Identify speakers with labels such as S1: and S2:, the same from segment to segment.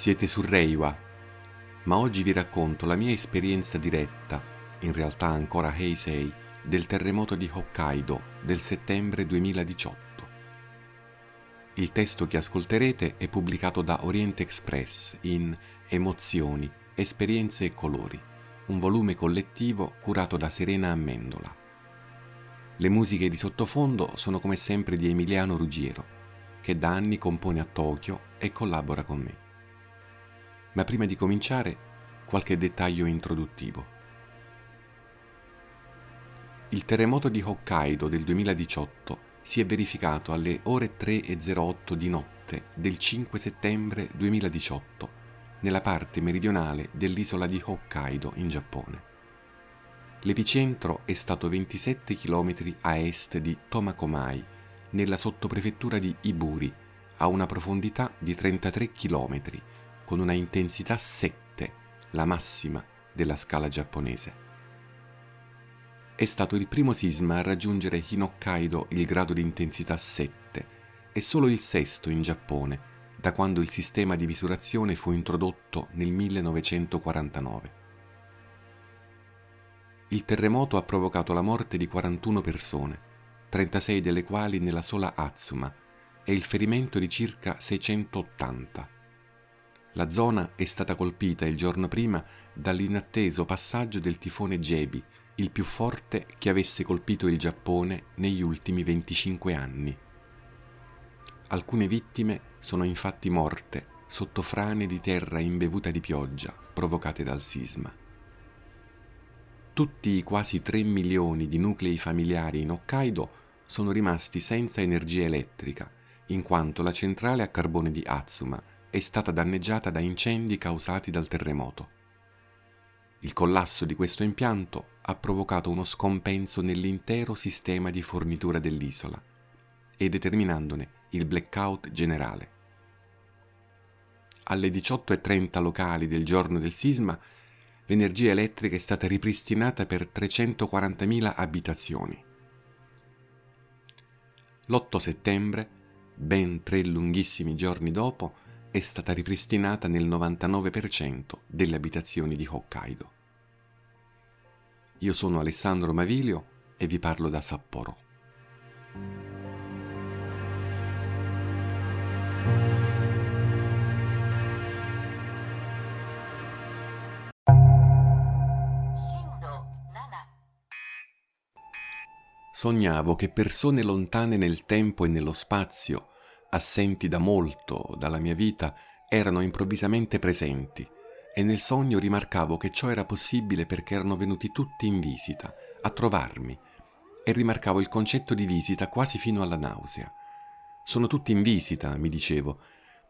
S1: Siete su Reiwa, ma oggi vi racconto la mia esperienza diretta, in realtà ancora Heisei, del terremoto di Hokkaido del settembre 2018. Il testo che ascolterete è pubblicato da Oriente Express in Emozioni, Esperienze e Colori, un volume collettivo curato da Serena Amendola. Le musiche di sottofondo sono come sempre di Emiliano Ruggiero, che da anni compone a Tokyo e collabora con me. Ma prima di cominciare, qualche dettaglio introduttivo. Il terremoto di Hokkaido del 2018 si è verificato alle ore 3.08 di notte del 5 settembre 2018 nella parte meridionale dell'isola di Hokkaido in Giappone. L'epicentro è stato 27 km a est di Tomakomai, nella sottoprefettura di Iburi, a una profondità di 33 km, con una intensità 7, la massima della scala giapponese. È stato il primo sisma a raggiungere in Hokkaido il grado di intensità 7 e solo il sesto in Giappone, da quando il sistema di misurazione fu introdotto nel 1949. Il terremoto ha provocato la morte di 41 persone, 36 delle quali nella sola Atsuma, e il ferimento di circa 680. La zona è stata colpita il giorno prima dall'inatteso passaggio del tifone Jebi, il più forte che avesse colpito il Giappone negli ultimi 25 anni. Alcune vittime sono infatti morte sotto frane di terra imbevuta di pioggia provocate dal sisma. Tutti i quasi 3 milioni di nuclei familiari in Hokkaido sono rimasti senza energia elettrica, in quanto la centrale a carbone di Atsuma è stata danneggiata da incendi causati dal terremoto. Il collasso di questo impianto ha provocato uno scompenso nell'intero sistema di fornitura dell'isola e determinandone il blackout generale. Alle 18.30 locali del giorno del sisma l'energia elettrica è stata ripristinata per 340.000 abitazioni. L'8 settembre, ben tre lunghissimi giorni dopo, è stata ripristinata nel 99% delle abitazioni di Hokkaido. Io sono Alessandro Mavilio e vi parlo da Sapporo. Sognavo che persone lontane nel tempo e nello spazio, assenti da molto dalla mia vita, erano improvvisamente presenti e nel sogno rimarcavo che ciò era possibile perché erano venuti tutti in visita, a trovarmi, e rimarcavo il concetto di visita quasi fino alla nausea. Sono tutti in visita, mi dicevo,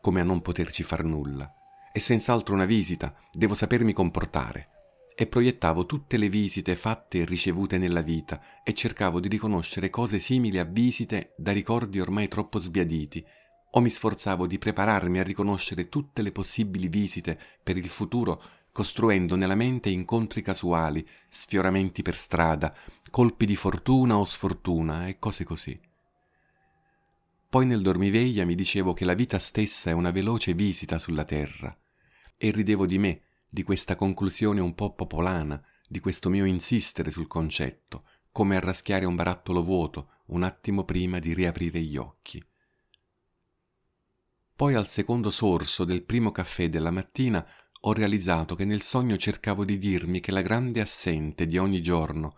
S1: come a non poterci far nulla. È senz'altro una visita, devo sapermi comportare e proiettavo tutte le visite fatte e ricevute nella vita e cercavo di riconoscere cose simili a visite da ricordi ormai troppo sbiaditi, o mi sforzavo di prepararmi a riconoscere tutte le possibili visite per il futuro costruendo nella mente incontri casuali, sfioramenti per strada, colpi di fortuna o sfortuna e cose così. Poi nel dormiveglia mi dicevo che la vita stessa è una veloce visita sulla terra e ridevo di me di questa conclusione un po' popolana, di questo mio insistere sul concetto, come a raschiare un barattolo vuoto un attimo prima di riaprire gli occhi. Poi al secondo sorso del primo caffè della mattina ho realizzato che nel sogno cercavo di dirmi che la grande assente di ogni giorno,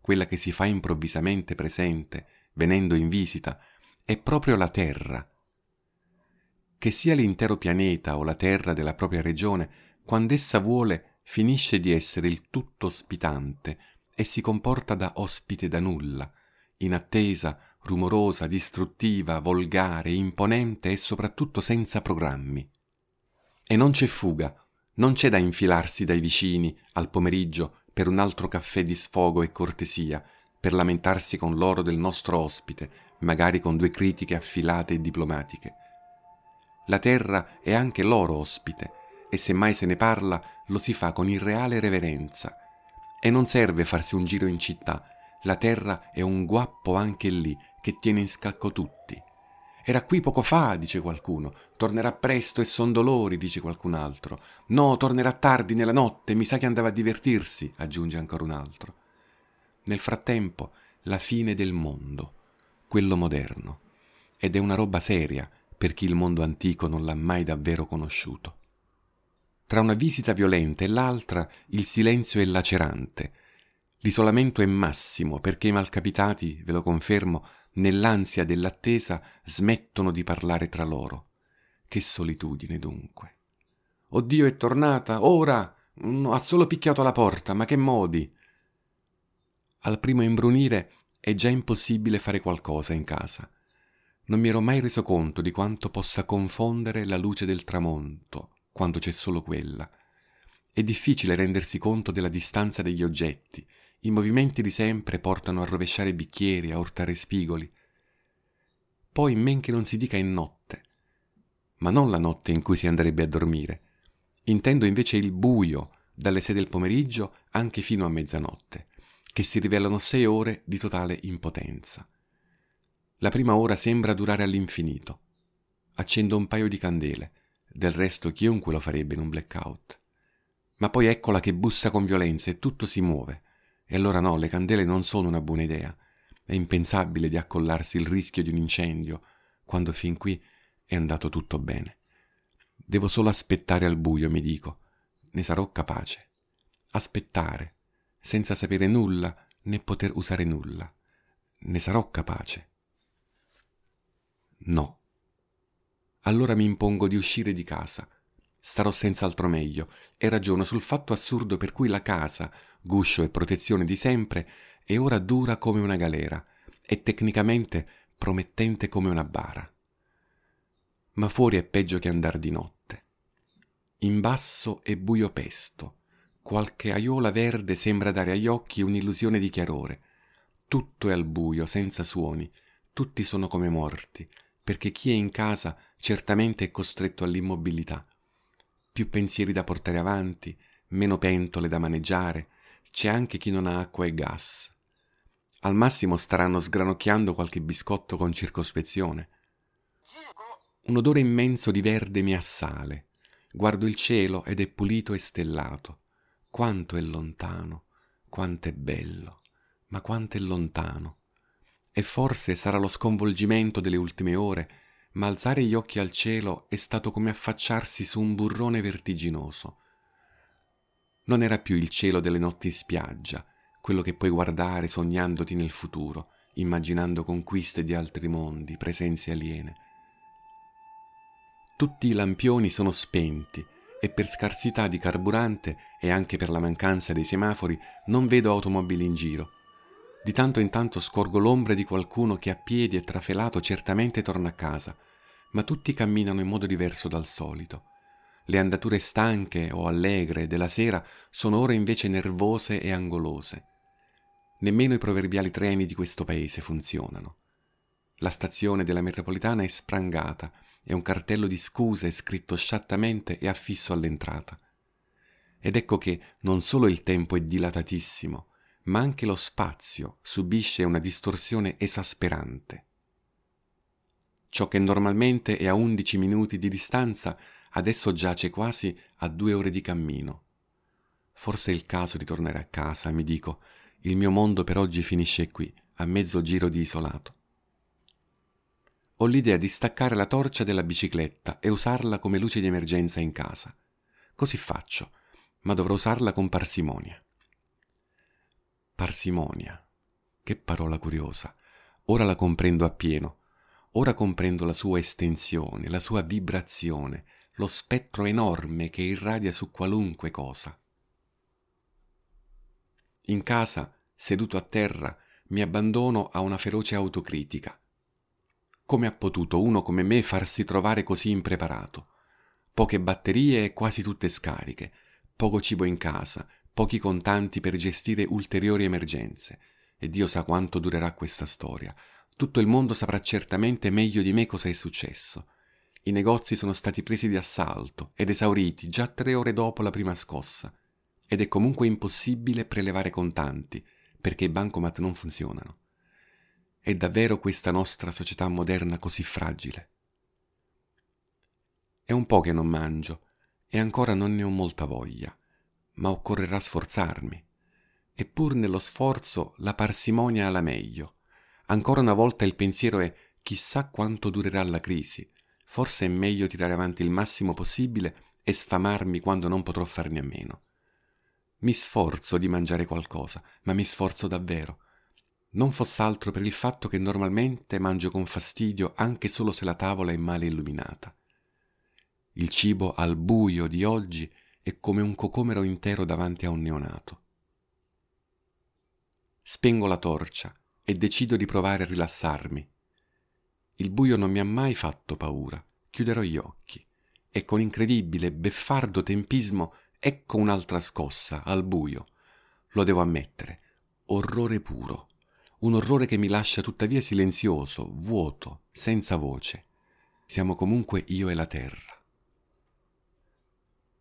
S1: quella che si fa improvvisamente presente, venendo in visita, è proprio la Terra. Che sia l'intero pianeta o la Terra della propria regione quando essa vuole, finisce di essere il tutto ospitante e si comporta da ospite da nulla, inattesa, rumorosa, distruttiva, volgare, imponente e soprattutto senza programmi. E non c'è fuga, non c'è da infilarsi dai vicini al pomeriggio per un altro caffè di sfogo e cortesia, per lamentarsi con loro del nostro ospite, magari con due critiche affilate e diplomatiche. La terra è anche loro ospite, e se mai se ne parla lo si fa con irreale reverenza. E non serve farsi un giro in città, la terra è un guappo anche lì che tiene in scacco tutti. Era qui poco fa, dice qualcuno. Tornerà presto e son dolori, dice qualcun altro. No, tornerà tardi nella notte, mi sa che andava a divertirsi, aggiunge ancora un altro. Nel frattempo, la fine del mondo, quello moderno. Ed è una roba seria per chi il mondo antico non l'ha mai davvero conosciuto. Tra una visita violenta e l'altra il silenzio è lacerante. L'isolamento è massimo perché i malcapitati, ve lo confermo, nell'ansia dell'attesa, smettono di parlare tra loro. Che solitudine dunque. Oddio è tornata, ora! ha solo picchiato alla porta, ma che modi! Al primo imbrunire è già impossibile fare qualcosa in casa. Non mi ero mai reso conto di quanto possa confondere la luce del tramonto, quando c'è solo quella. È difficile rendersi conto della distanza degli oggetti, i movimenti di sempre portano a rovesciare bicchieri, a urtare spigoli. Poi men che non si dica in notte, ma non la notte in cui si andrebbe a dormire. Intendo invece il buio, dalle sei del pomeriggio anche fino a mezzanotte, che si rivelano sei ore di totale impotenza. La prima ora sembra durare all'infinito. Accendo un paio di candele, del resto chiunque lo farebbe in un blackout. Ma poi eccola che bussa con violenza e tutto si muove e allora no, le candele non sono una buona idea. È impensabile di accollarsi il rischio di un incendio, quando fin qui è andato tutto bene. Devo solo aspettare al buio, mi dico. Ne sarò capace. Aspettare, senza sapere nulla né poter usare nulla. Ne sarò capace. No. Allora mi impongo di uscire di casa. Starò senz'altro meglio e ragiono sul fatto assurdo per cui la casa, guscio e protezione di sempre, è ora dura come una galera e tecnicamente promettente come una bara. Ma fuori è peggio che andar di notte. In basso è buio pesto, qualche aiola verde sembra dare agli occhi un'illusione di chiarore. Tutto è al buio, senza suoni, tutti sono come morti, perché chi è in casa certamente è costretto all'immobilità. Più pensieri da portare avanti, meno pentole da maneggiare, c'è anche chi non ha acqua e gas. Al massimo staranno sgranocchiando qualche biscotto con circospezione. Un odore immenso di verde mi assale. Guardo il cielo ed è pulito e stellato. Quanto è lontano, quanto è bello, ma quanto è lontano. E forse sarà lo sconvolgimento delle ultime ore, ma alzare gli occhi al cielo è stato come affacciarsi su un burrone vertiginoso. Non era più il cielo delle notti in spiaggia, quello che puoi guardare sognandoti nel futuro, immaginando conquiste di altri mondi, presenze aliene. Tutti i lampioni sono spenti e per scarsità di carburante e anche per la mancanza dei semafori non vedo automobili in giro. Di tanto in tanto scorgo l'ombra di qualcuno che a piedi e trafelato certamente torna a casa, ma tutti camminano in modo diverso dal solito. Le andature stanche o allegre della sera sono ora invece nervose e angolose. Nemmeno i proverbiali treni di questo paese funzionano. La stazione della metropolitana è sprangata e un cartello di scuse scritto sciattamente è affisso all'entrata. Ed ecco che non solo il tempo è dilatatissimo, ma anche lo spazio subisce una distorsione esasperante. Ciò che normalmente è a undici minuti di distanza adesso giace quasi a due ore di cammino. Forse è il caso di tornare a casa, mi dico. Il mio mondo per oggi finisce qui, a mezzo giro di isolato. Ho l'idea di staccare la torcia della bicicletta e usarla come luce di emergenza in casa. Così faccio, ma dovrò usarla con parsimonia. Parsimonia. Che parola curiosa. Ora la comprendo appieno. Ora comprendo la sua estensione, la sua vibrazione, lo spettro enorme che irradia su qualunque cosa. In casa, seduto a terra, mi abbandono a una feroce autocritica. Come ha potuto uno come me farsi trovare così impreparato? Poche batterie e quasi tutte scariche, poco cibo in casa, pochi contanti per gestire ulteriori emergenze. E Dio sa quanto durerà questa storia. Tutto il mondo saprà certamente meglio di me cosa è successo. I negozi sono stati presi di assalto ed esauriti già tre ore dopo la prima scossa. Ed è comunque impossibile prelevare contanti, perché i bancomat non funzionano. È davvero questa nostra società moderna così fragile? È un po' che non mangio e ancora non ne ho molta voglia, ma occorrerà sforzarmi. Eppur nello sforzo la parsimonia ha la meglio. Ancora una volta il pensiero è chissà quanto durerà la crisi. Forse è meglio tirare avanti il massimo possibile e sfamarmi quando non potrò farne a meno. Mi sforzo di mangiare qualcosa, ma mi sforzo davvero. Non foss'altro per il fatto che normalmente mangio con fastidio anche solo se la tavola è male illuminata. Il cibo al buio di oggi è come un cocomero intero davanti a un neonato. Spengo la torcia e decido di provare a rilassarmi. Il buio non mi ha mai fatto paura, chiuderò gli occhi e con incredibile, beffardo tempismo ecco un'altra scossa al buio. Lo devo ammettere, orrore puro, un orrore che mi lascia tuttavia silenzioso, vuoto, senza voce. Siamo comunque io e la terra.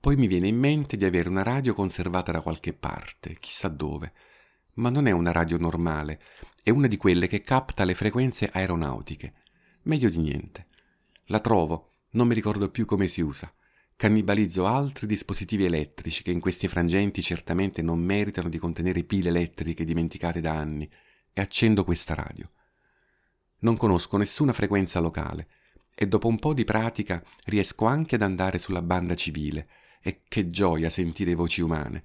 S1: Poi mi viene in mente di avere una radio conservata da qualche parte, chissà dove, ma non è una radio normale, è una di quelle che capta le frequenze aeronautiche. Meglio di niente. La trovo, non mi ricordo più come si usa. Cannibalizzo altri dispositivi elettrici che in questi frangenti certamente non meritano di contenere pile elettriche dimenticate da anni e accendo questa radio. Non conosco nessuna frequenza locale e dopo un po' di pratica riesco anche ad andare sulla banda civile e che gioia sentire voci umane.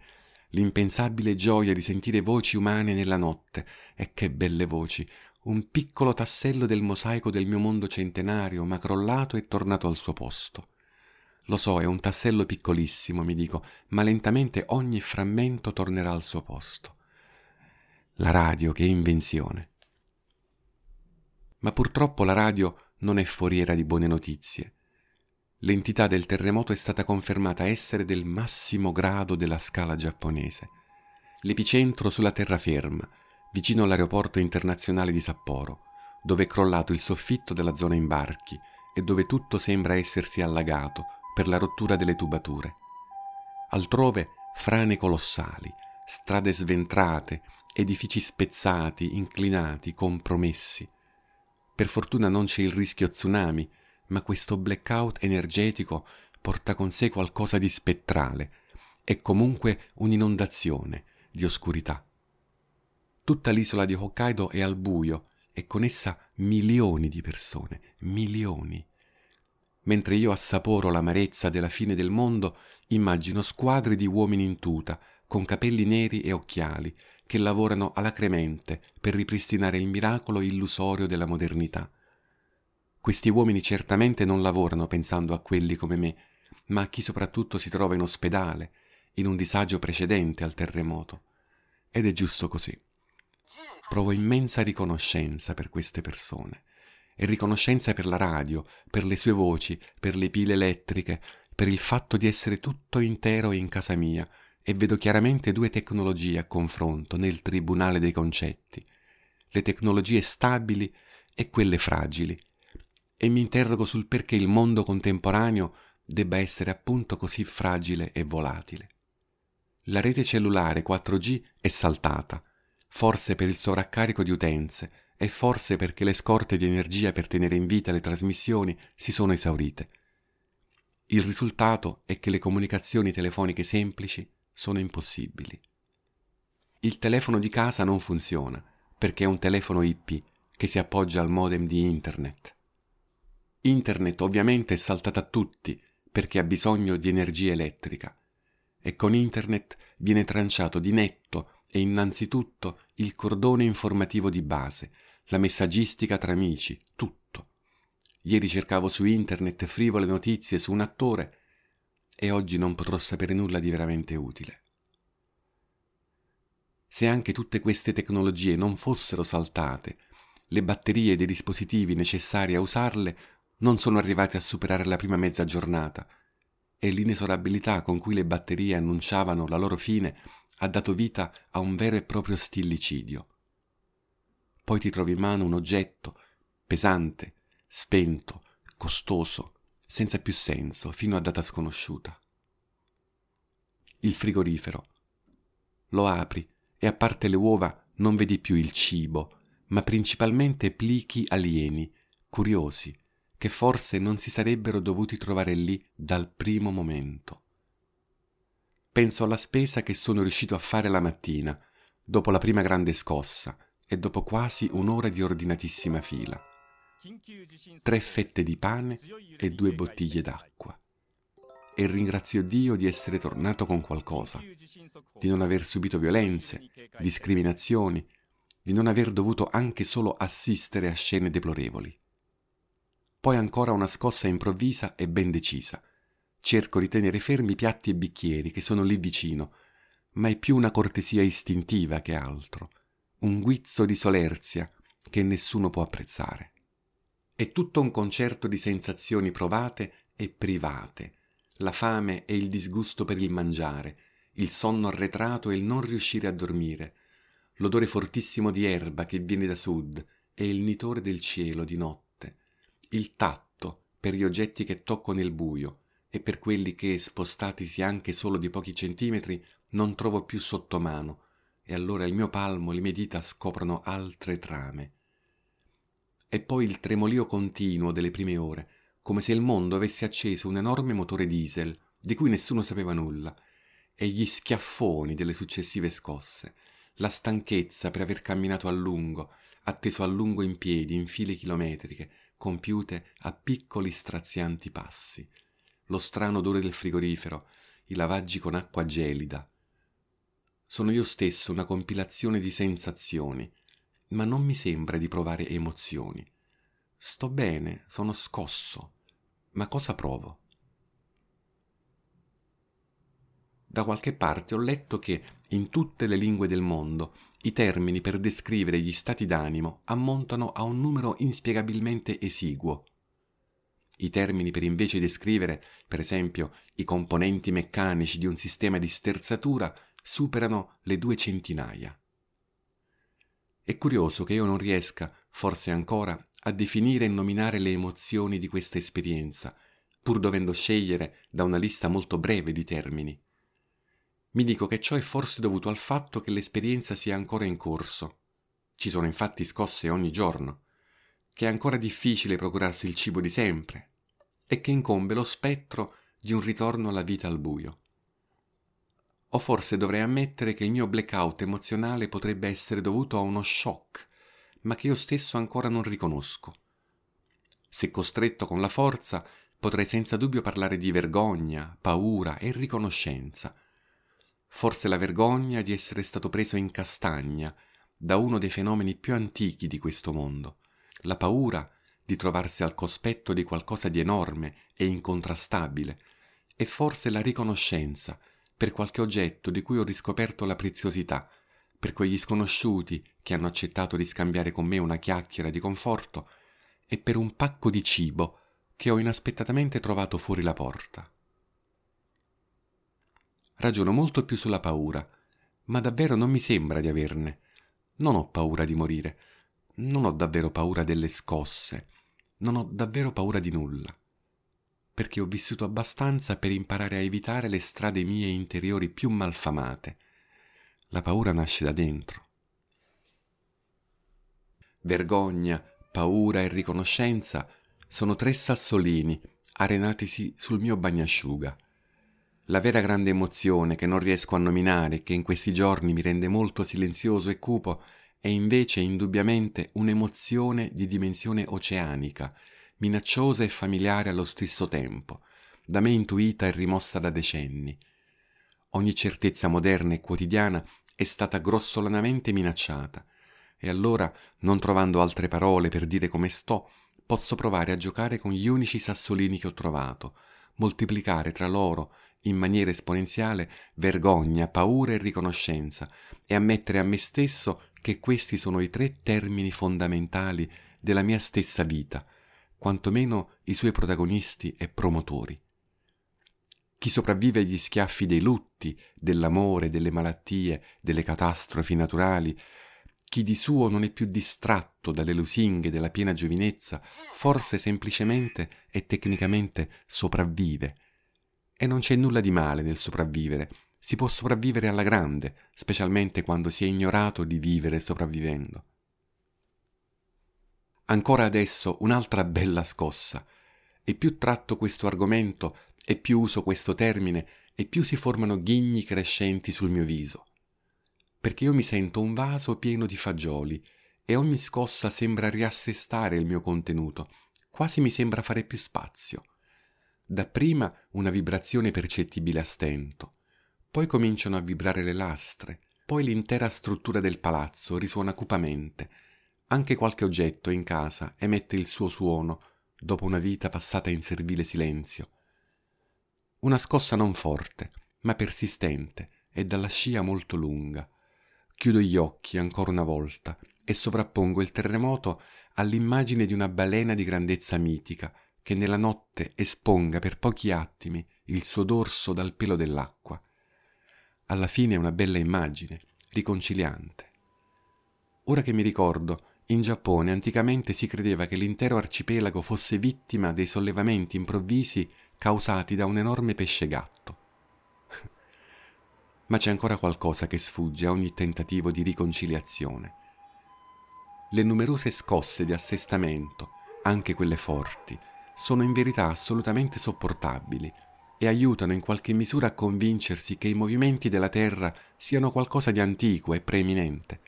S1: L'impensabile gioia di sentire voci umane nella notte. E che belle voci. Un piccolo tassello del mosaico del mio mondo centenario, ma crollato e tornato al suo posto. Lo so, è un tassello piccolissimo, mi dico, ma lentamente ogni frammento tornerà al suo posto. La radio, che invenzione. Ma purtroppo la radio non è foriera di buone notizie. L'entità del terremoto è stata confermata essere del massimo grado della scala giapponese. L'epicentro sulla terraferma, vicino all'aeroporto internazionale di Sapporo, dove è crollato il soffitto della zona imbarchi e dove tutto sembra essersi allagato per la rottura delle tubature. Altrove frane colossali, strade sventrate, edifici spezzati, inclinati, compromessi. Per fortuna non c'è il rischio tsunami, ma questo blackout energetico porta con sé qualcosa di spettrale e comunque un'inondazione di oscurità. Tutta l'isola di Hokkaido è al buio e con essa milioni di persone, milioni. Mentre io assaporo l'amarezza della fine del mondo, immagino squadre di uomini in tuta, con capelli neri e occhiali, che lavorano alacremente per ripristinare il miracolo illusorio della modernità. Questi uomini certamente non lavorano pensando a quelli come me, ma a chi soprattutto si trova in ospedale, in un disagio precedente al terremoto. Ed è giusto così. Provo immensa riconoscenza per queste persone, e riconoscenza per la radio, per le sue voci, per le pile elettriche, per il fatto di essere tutto intero in casa mia, e vedo chiaramente due tecnologie a confronto nel tribunale dei concetti, le tecnologie stabili e quelle fragili, e mi interrogo sul perché il mondo contemporaneo debba essere appunto così fragile e volatile. La rete cellulare 4G è saltata, forse per il sovraccarico di utenze e forse perché le scorte di energia per tenere in vita le trasmissioni si sono esaurite. Il risultato è che le comunicazioni telefoniche semplici sono impossibili. Il telefono di casa non funziona perché è un telefono IP che si appoggia al modem di Internet. Internet ovviamente è saltata a tutti perché ha bisogno di energia elettrica e con Internet viene tranciato di netto e innanzitutto il cordone informativo di base, la messaggistica tra amici, tutto. Ieri cercavo su Internet frivole notizie su un attore e oggi non potrò sapere nulla di veramente utile. Se anche tutte queste tecnologie non fossero saltate, le batterie dei dispositivi necessari a usarle non sono arrivati a superare la prima mezza giornata e l'inesorabilità con cui le batterie annunciavano la loro fine ha dato vita a un vero e proprio stillicidio. Poi ti trovi in mano un oggetto pesante, spento, costoso, senza più senso, fino a data sconosciuta. Il frigorifero. Lo apri e a parte le uova non vedi più il cibo, ma principalmente plichi alieni, curiosi, che forse non si sarebbero dovuti trovare lì dal primo momento. Penso alla spesa che sono riuscito a fare la mattina, dopo la prima grande scossa e dopo quasi un'ora di ordinatissima fila. Tre fette di pane e due bottiglie d'acqua. E ringrazio Dio di essere tornato con qualcosa, di non aver subito violenze, discriminazioni, di non aver dovuto anche solo assistere a scene deplorevoli. Poi ancora una scossa improvvisa e ben decisa. Cerco di tenere fermi piatti e bicchieri che sono lì vicino, ma è più una cortesia istintiva che altro, un guizzo di solerzia che nessuno può apprezzare. È tutto un concerto di sensazioni provate e private, la fame e il disgusto per il mangiare, il sonno arretrato e il non riuscire a dormire, l'odore fortissimo di erba che viene da sud e il nitore del cielo di notte il tatto per gli oggetti che tocco nel buio e per quelli che, spostatisi anche solo di pochi centimetri, non trovo più sotto mano, e allora il mio palmo e le mie dita scoprono altre trame. E poi il tremolio continuo delle prime ore, come se il mondo avesse acceso un enorme motore diesel di cui nessuno sapeva nulla, e gli schiaffoni delle successive scosse, la stanchezza per aver camminato a lungo, atteso a lungo in piedi, in file chilometriche, compiute a piccoli strazianti passi, lo strano odore del frigorifero, i lavaggi con acqua gelida. Sono io stesso una compilazione di sensazioni, ma non mi sembra di provare emozioni. Sto bene, sono scosso, ma cosa provo? Da qualche parte ho letto che in tutte le lingue del mondo i termini per descrivere gli stati d'animo ammontano a un numero inspiegabilmente esiguo. I termini per invece descrivere, per esempio, i componenti meccanici di un sistema di sterzatura superano le due centinaia. È curioso che io non riesca, forse ancora, a definire e nominare le emozioni di questa esperienza, pur dovendo scegliere da una lista molto breve di termini. Mi dico che ciò è forse dovuto al fatto che l'esperienza sia ancora in corso. Ci sono infatti scosse ogni giorno, che è ancora difficile procurarsi il cibo di sempre e che incombe lo spettro di un ritorno alla vita al buio. O forse dovrei ammettere che il mio blackout emozionale potrebbe essere dovuto a uno shock, ma che io stesso ancora non riconosco. Se costretto con la forza, potrei senza dubbio parlare di vergogna, paura e riconoscenza, forse la vergogna di essere stato preso in castagna da uno dei fenomeni più antichi di questo mondo, la paura di trovarsi al cospetto di qualcosa di enorme e incontrastabile, e forse la riconoscenza per qualche oggetto di cui ho riscoperto la preziosità, per quegli sconosciuti che hanno accettato di scambiare con me una chiacchiera di conforto, e per un pacco di cibo che ho inaspettatamente trovato fuori la porta ragiono molto più sulla paura, ma davvero non mi sembra di averne. Non ho paura di morire, non ho davvero paura delle scosse, non ho davvero paura di nulla, perché ho vissuto abbastanza per imparare a evitare le strade mie interiori più malfamate. La paura nasce da dentro. Vergogna, paura e riconoscenza sono tre sassolini arenatisi sul mio bagnasciuga la vera grande emozione che non riesco a nominare che in questi giorni mi rende molto silenzioso e cupo è invece indubbiamente un'emozione di dimensione oceanica, minacciosa e familiare allo stesso tempo, da me intuita e rimossa da decenni. Ogni certezza moderna e quotidiana è stata grossolanamente minacciata, e allora, non trovando altre parole per dire come sto, posso provare a giocare con gli unici sassolini che ho trovato, moltiplicare tra loro in maniera esponenziale vergogna, paura e riconoscenza e ammettere a me stesso che questi sono i tre termini fondamentali della mia stessa vita, quantomeno i suoi protagonisti e promotori. Chi sopravvive agli schiaffi dei lutti, dell'amore, delle malattie, delle catastrofi naturali, chi di suo non è più distratto dalle lusinghe della piena giovinezza, forse semplicemente e tecnicamente sopravvive e non c'è nulla di male nel sopravvivere. Si può sopravvivere alla grande, specialmente quando si è ignorato di vivere sopravvivendo. Ancora adesso un'altra bella scossa. E più tratto questo argomento e più uso questo termine e più si formano ghigni crescenti sul mio viso. Perché io mi sento un vaso pieno di fagioli e ogni scossa sembra riassestare il mio contenuto, quasi mi sembra fare più spazio. Dapprima una vibrazione percettibile a stento, poi cominciano a vibrare le lastre, poi l'intera struttura del palazzo risuona cupamente, anche qualche oggetto in casa emette il suo suono dopo una vita passata in servile silenzio. Una scossa non forte, ma persistente e dalla scia molto lunga. Chiudo gli occhi ancora una volta e sovrappongo il terremoto all'immagine di una balena di grandezza mitica che nella notte esponga per pochi attimi il suo dorso dal pelo dell'acqua. Alla fine è una bella immagine, riconciliante. Ora che mi ricordo, in Giappone anticamente si credeva che l'intero arcipelago fosse vittima dei sollevamenti improvvisi causati da un enorme pesce gatto. Ma c'è ancora qualcosa che sfugge a ogni tentativo di riconciliazione. Le numerose scosse di assestamento, anche quelle forti, sono in verità assolutamente sopportabili e aiutano in qualche misura a convincersi che i movimenti della Terra siano qualcosa di antico e preeminente.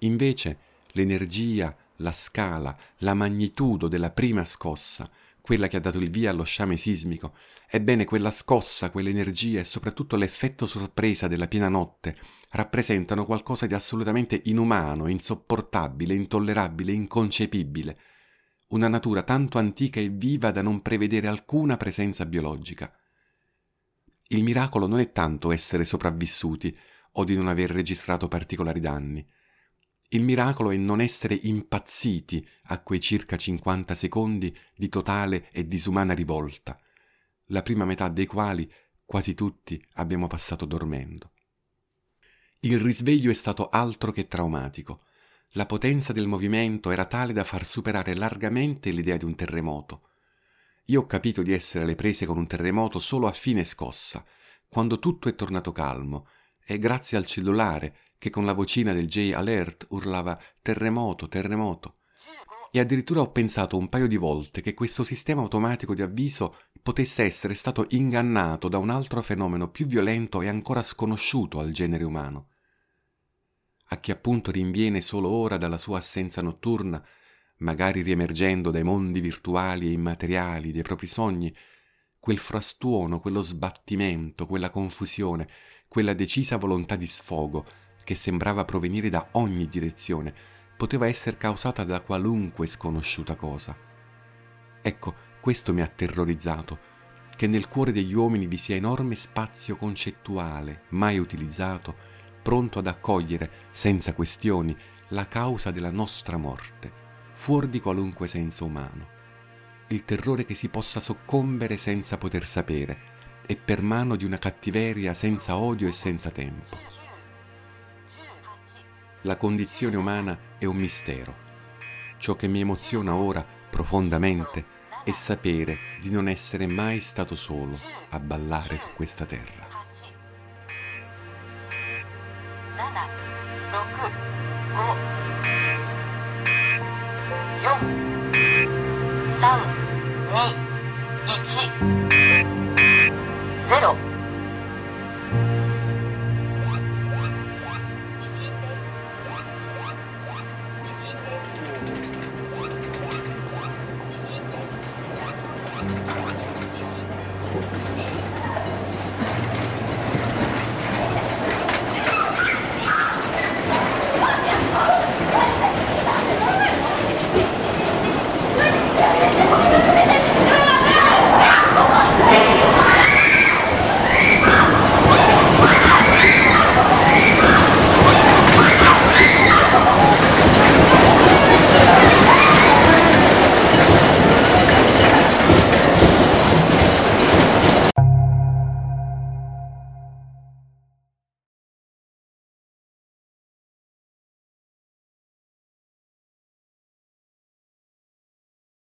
S1: Invece l'energia, la scala, la magnitudo della prima scossa, quella che ha dato il via allo sciame sismico, ebbene quella scossa, quell'energia e soprattutto l'effetto sorpresa della piena notte rappresentano qualcosa di assolutamente inumano, insopportabile, intollerabile, inconcepibile, una natura tanto antica e viva da non prevedere alcuna presenza biologica. Il miracolo non è tanto essere sopravvissuti o di non aver registrato particolari danni. Il miracolo è non essere impazziti a quei circa 50 secondi di totale e disumana rivolta, la prima metà dei quali quasi tutti abbiamo passato dormendo. Il risveglio è stato altro che traumatico. La potenza del movimento era tale da far superare largamente l'idea di un terremoto. Io ho capito di essere alle prese con un terremoto solo a fine scossa, quando tutto è tornato calmo, e grazie al cellulare che con la vocina del J-Alert urlava terremoto, terremoto. E addirittura ho pensato un paio di volte che questo sistema automatico di avviso potesse essere stato ingannato da un altro fenomeno più violento e ancora sconosciuto al genere umano a chi appunto rinviene solo ora dalla sua assenza notturna, magari riemergendo dai mondi virtuali e immateriali dei propri sogni, quel frastuono, quello sbattimento, quella confusione, quella decisa volontà di sfogo che sembrava provenire da ogni direzione, poteva essere causata da qualunque sconosciuta cosa. Ecco, questo mi ha terrorizzato, che nel cuore degli uomini vi sia enorme spazio concettuale, mai utilizzato, pronto ad accogliere, senza questioni, la causa della nostra morte, fuori di qualunque senso umano. Il terrore che si possa soccombere senza poter sapere e per mano di una cattiveria senza odio e senza tempo. La condizione umana è un mistero. Ciò che mi emoziona ora profondamente è sapere di non essere mai stato solo a ballare su questa terra. 7 6 5 4 3 2 1 0